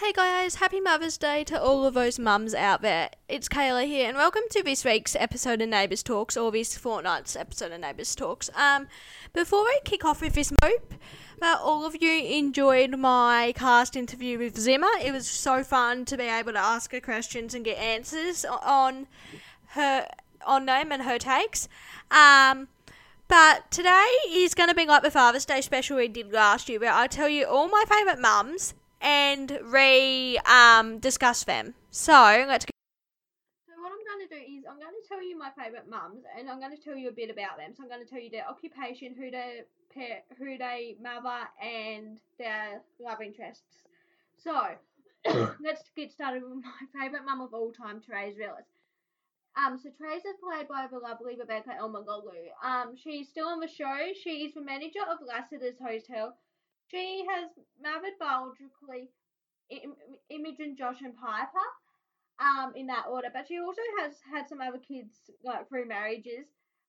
Hey guys, happy Mother's Day to all of those mums out there. It's Kayla here, and welcome to this week's episode of Neighbours Talks, or this fortnight's episode of Neighbours Talks. Um, before we kick off with this, hope that all of you enjoyed my cast interview with Zima. It was so fun to be able to ask her questions and get answers on her on them and her takes. Um, but today is going to be like the Father's Day special we did last year, where I tell you all my favourite mums and re um, discuss them. So let's go. So what I'm going to do is I'm going to tell you my favourite mums, and I'm going to tell you a bit about them. So I'm going to tell you their occupation, who they pair, who they mother, and their love interests. So let's get started with my favourite mum of all time, Therese Willis. Um, so Therese is played by the lovely Rebekah Elmaloglou. Um, she's still on the show. She is the manager of Lassiter's Hotel she has married biologically Imogen, Josh, and Piper um, in that order, but she also has had some other kids, like through marriages,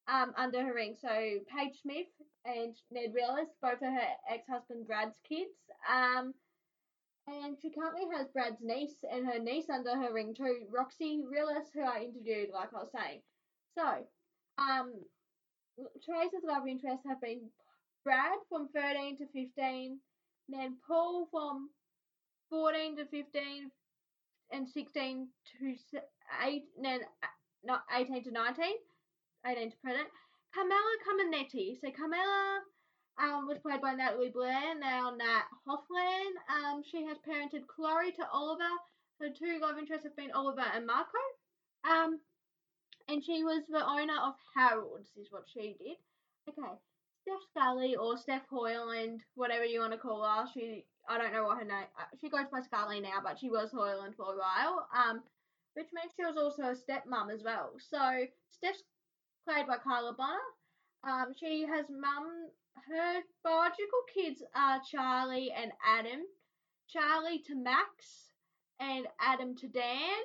um, under her ring. So Paige Smith and Ned Willis, both are her ex-husband Brad's kids. Um, and she currently has Brad's niece and her niece under her ring too, Roxy Willis, who I interviewed, like I was saying. So, um, Therese's love interests have been Brad from 13 to 15, then Paul from 14 to 15, and 16 to 8, then not 18 to 19, 18 to present. Carmella Cammeniti. So Carmela um, was played by Natalie Blair, now Nat Hoffman. Um, she has parented Chloe to Oliver. Her two love interests have been Oliver and Marco. Um, and she was the owner of Harold's, is what she did. Okay, Steph Scully or Steph Hoyland, whatever you want to call her. She, I don't know what her name. Uh, she goes by Scully now, but she was Hoyland for a while. Um, which means she was also a stepmom as well. So Steph's played by Carla Bonner. Um, she has mum. Her biological kids are Charlie and Adam. Charlie to Max and Adam to Dan.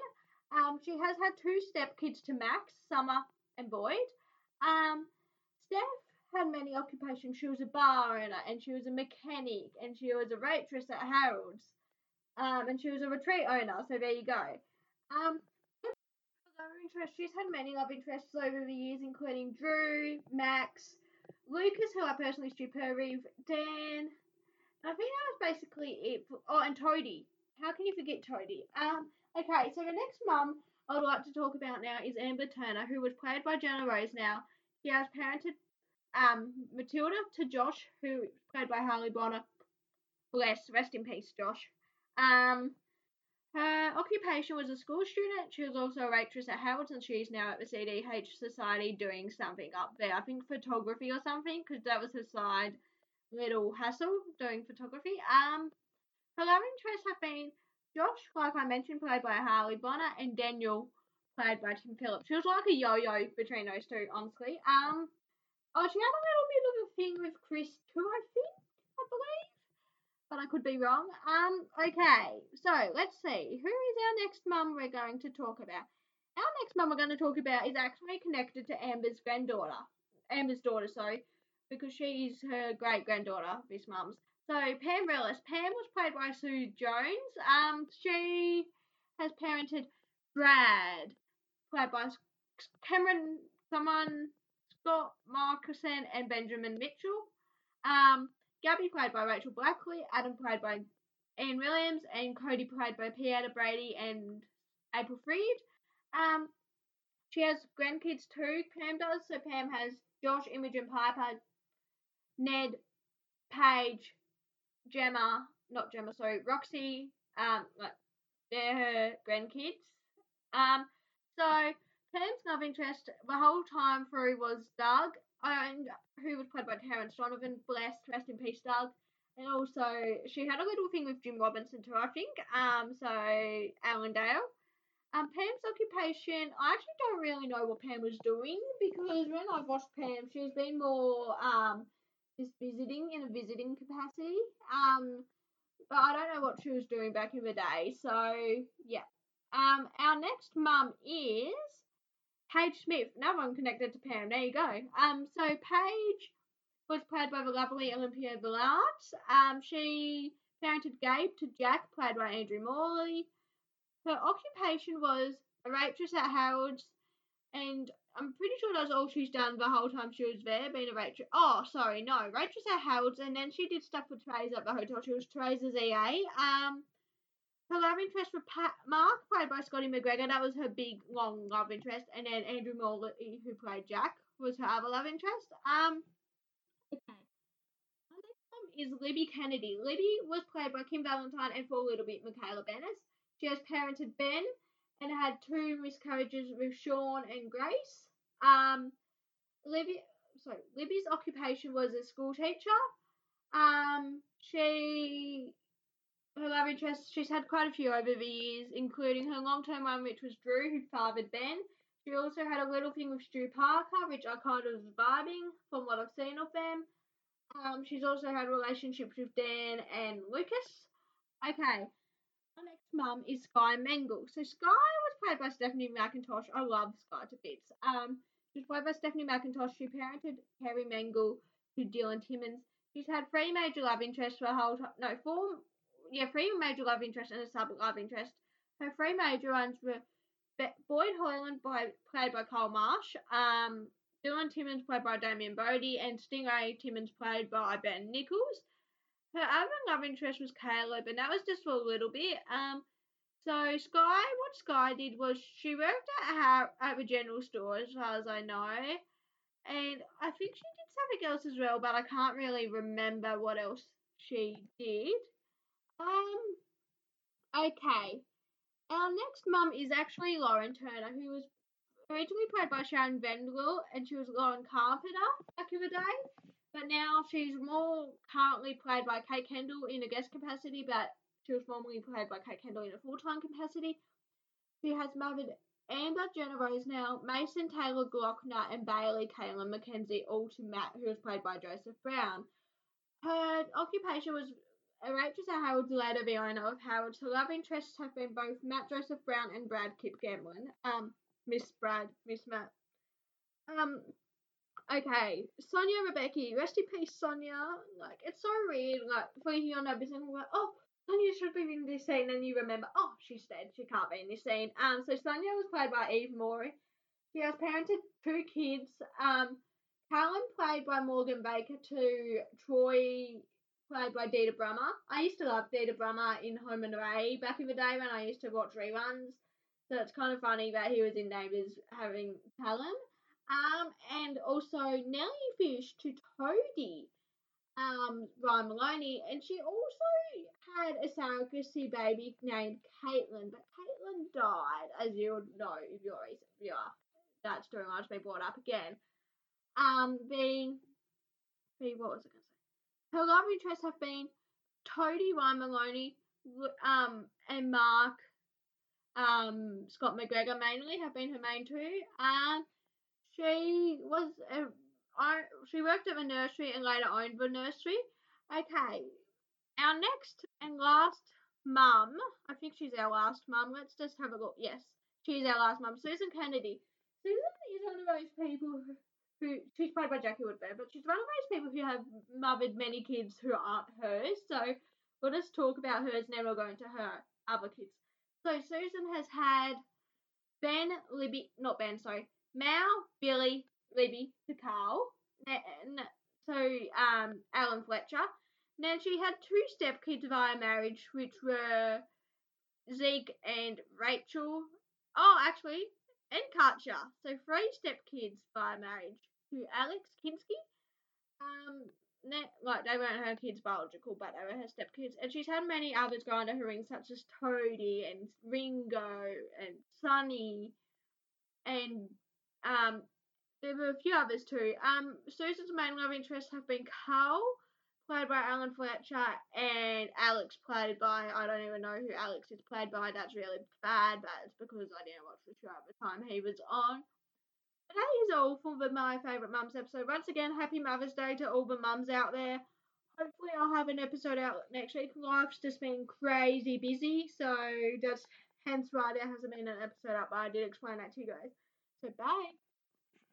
Um, she has had two step kids to Max, Summer and Boyd. Um, Steph had many occupations. She was a bar owner, and she was a mechanic, and she was a waitress at Harold's, um, and she was a retreat owner. So there you go. Um, interest. She's had many love interests over the years, including Drew, Max, Lucas, who I personally her with, Dan. I think that was basically it. For, oh, and Toadie. How can you forget Toadie? Um, okay, so the next mum I would like to talk about now is Amber Turner, who was played by Jenna Rosenow. She has parented um, Matilda to Josh, who played by Harley Bonner. Bless, rest in peace, Josh. Um, her occupation was a school student. She was also a waitress at Howard's, and she's now at the CDH Society doing something up there. I think photography or something, because that was her side little hassle doing photography. Um, her love interests have been Josh, like I mentioned, played by Harley Bonner, and Daniel, played by Tim Phillips. She was like a yo-yo between those two, honestly. Um, She had a little bit of a thing with Chris too, I think, I believe. But I could be wrong. Um, okay, so let's see. Who is our next mum we're going to talk about? Our next mum we're going to talk about is actually connected to Amber's granddaughter. Amber's daughter, sorry, because she's her great granddaughter, this mum's. So Pam Willis. Pam was played by Sue Jones. Um, she has parented Brad, played by Cameron, someone Scott Michaelson and Benjamin Mitchell. Um, Gabby played by Rachel Blakely, Adam played by Ian Williams, and Cody played by Peta Brady and April Freed. Um, she has grandkids too, Pam does. So Pam has Josh, Imogen Piper, Ned, Paige, Gemma, not Gemma, sorry, Roxy. Um, they're her grandkids. Um, so Pam's love interest the whole time through was Doug, and who was played by Terence Donovan. Blessed, rest in peace, Doug. And also, she had a little thing with Jim Robinson too, I think. Um, so Allendale. Um, Pam's occupation, I actually don't really know what Pam was doing because when I've watched Pam, she's been more um just visiting in a visiting capacity. Um, but I don't know what she was doing back in the day. So yeah. Um, our next mum is Paige Smith, another one connected to Pam. There you go. Um, so Paige was played by the lovely Olympia Villard. Um, she parented Gabe to Jack, played by Andrew Morley. Her occupation was a waitress at Harold's, and I'm pretty sure that's all she's done the whole time she was there, being a waitress. Oh, sorry, no, waitress at Harold's, and then she did stuff for Teresa at the hotel. She was Teresa's EA. Um, her love interest was Pat Mark, played by Scotty McGregor. That was her big, long love interest, and then Andrew Morley, who played Jack, was her other love interest. Um, okay. Our next one is Libby Kennedy. Libby was played by Kim Valentine and for a little bit Michala Banas. She has parented Ben and had two miscarriages with Sean and Grace. Um, Libby, sorry, Libby's occupation was a school teacher. Um, she, her love interests, she's had quite a few over the years, including her long-term one, which was Drew, who fathered Ben. She also had a little thing with Stu Parker, which I kind of was vibing from what I've seen of them. Um, she's also had relationships with Dan and Lucas. Okay, our next mum is Sky Mangel. So Sky was played by Stephanie McIntosh. I love Sky to bits. Um, she was played by Stephanie McIntosh. She parented Kerry Mangel to Dylan Timmins. She's had three major love interests for a whole time. No, four. Yeah, three major love interests and a sub love interest. Her three major ones were Boyd Hoyland, by, played by Kyal Marsh. Um, Dylan Timmins, played by Damien Bodie, and Stingray Timmins, played by Ben Nichols. Her other love interest was Caleb, and that was just for a little bit. Um, so Sky, what Sky did was she worked at at the general store, as far as I know, and I think she did something else as well, but I can't really remember what else she did. Um, okay. Our next mum is actually Lauren Turner, who was originally played by Sharon Vendel, and she was Lauren Carpenter back in the day. But now she's more currently played by Kate Kendall in a guest capacity, but she was formerly played by Kate Kendall in a full time capacity. She has mothered Amber Jenna Rosenow, Mason Taylor Glockner, and Bailey Calen Mackenzie, all to Matt, who was played by Josef Brown. Her occupation was waitress at Harold's later owner of Harold's. Her love interests have been both Matt Josef Brown and Brad Kip Gamblin. Um, Miss Brad, Miss Matt. Um, okay, Sonya Rebecchi, rest in peace, Sonya. Like, it's so weird, like, thinking on everything, like, oh, Sonya should be in this scene, and you remember, oh, she's dead, she can't be in this scene. Um, so Sonya was played by Eve Morey. She has parented two kids. Um, Callum played by Morgan Baker to Troy played by Dieter Brummer. I used to love Dieter Brummer in Home and Away back in the day when I used to watch reruns. So it's kind of funny that he was in Neighbours having Callum. Um, and also Nellie Fish to Toadie, um, Ryan Moloney, and she also had a surrogacy baby named Caitlin, but Caitlin died, as you would know if you're a recent viewer. That story might be brought up again. Um, being, being what was I going to say? Her love interests have been Toadie Ryan Moloney, um, and Mark, um, Scott McGregor mainly have been her main two. Um, she was a, she worked at the nursery and later owned the nursery. Okay, our next and last mum, I think she's our last mum. Let's just have a look. Yes, she's our last mum, Susan Kennedy. Susan is one of those people who she's played by Jackie Woodburne, but she's one of those people who have mothered many kids who aren't hers. So we'll just talk about hers and then we'll go into her other kids. So Susan has had Ben, Libby, not Ben, sorry, Mal, Billy, Libby, to Carl, so um Alan Fletcher. Now she had two stepkids via marriage, which were Zeke and Rachel. Oh, actually, and Katja. So three stepkids via marriage Alex Kinski. Um, like they weren't her kids biological, but they were her stepkids. And she's had many others go under her ring, such as Toadie and Ringo and Sunny, and um, there were a few others too. Um, Susan's main love interests have been Carl, played by Alan Fletcher, and Alex, played by I don't even know who Alex is played by. That's really bad, but it's because I didn't watch the show at the time he was on. That is all for the My Favourite Mums episode. Once again, happy Mother's Day to all the mums out there. Hopefully, I'll have an episode out next week. Life's just been crazy busy, so that's hence why there hasn't been an episode up, but I did explain that to you guys. So, bye.